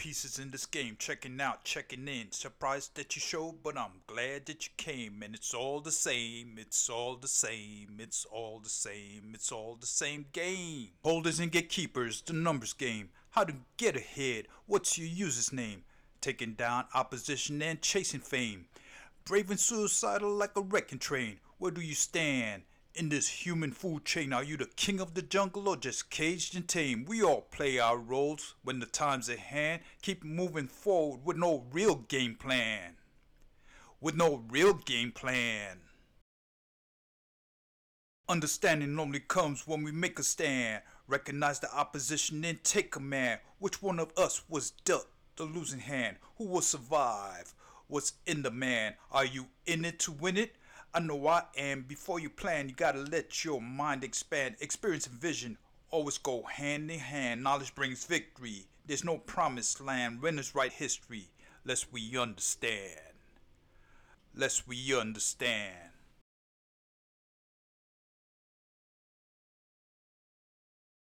pieces in this game, checking out, checking in. Surprised that you showed, but I'm glad that you came. And it's all the same, it's all the same, it's all the same, it's all the same game. Holders and gatekeepers, the numbers game. How to get ahead, what's your user's name? Taking down opposition and chasing fame. Brave and suicidal like a wrecking train. Where do you stand? In this human food chain, are you the king of the jungle or just caged and tame? We all play our roles when the time's at hand. Keep moving forward with no real game plan. With no real game plan. Understanding only comes when we make a stand. Recognize the opposition and take command. Which one of us was dealt the losing hand? Who will survive? What's in the man? Are you in it to win it? I know I am. Before you plan, you gotta let your mind expand. Experience and vision always go hand in hand. Knowledge brings victory. There's no promised land. Winners write history. Lest we understand. Lest we understand.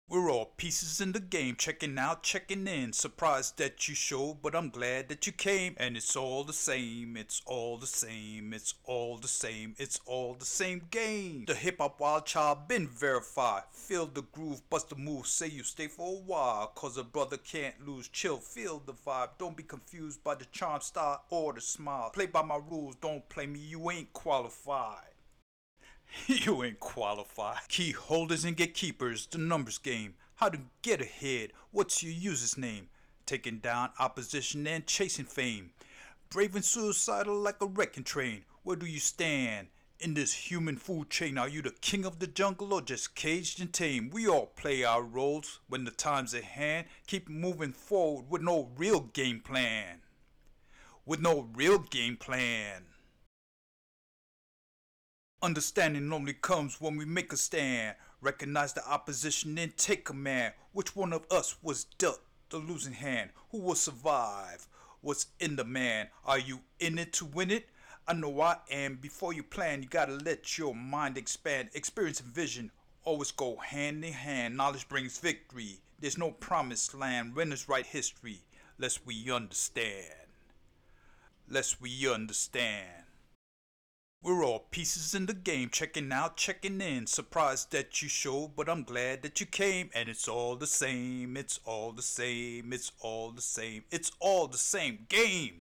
We're all pieces in the game, checking out, checking in. Surprised that you showed, but I'm glad that you came. And it's all the same, it's all the same, it's all the same, it's all the same game. The hip hop wild child been verified. Feel the groove, bust the move, say you stay for a while. Cause a brother can't lose, chill, feel the vibe. Don't be confused by the charm, style, or the smile. Play by my rules, don't play me, you ain't qualified. you ain't qualified. Key holders and gatekeepers, the numbers game. How to get ahead, what's your user's name? Taking down opposition and chasing fame. Brave and suicidal like a wrecking train. Where do you stand? In this human food chain, are you the king of the jungle or just caged and tame? We all play our roles when the time's at hand. Keep moving forward with no real game plan. With no real game plan. Understanding normally comes when we make a stand. Recognize the opposition and take command. Which one of us was dealt the losing hand? Who will survive? What's in the man? Are you in it to win it? I know I am. Before you plan, you gotta let your mind expand. Experience and vision always go hand in hand. Knowledge brings victory. There's no promised land. Winners write history. Lest we understand. Lest we understand. We're all pieces in the game, checking out, checking in. Surprised that you showed, but I'm glad that you came. And it's all the same, it's all the same, it's all the same, it's all the same game.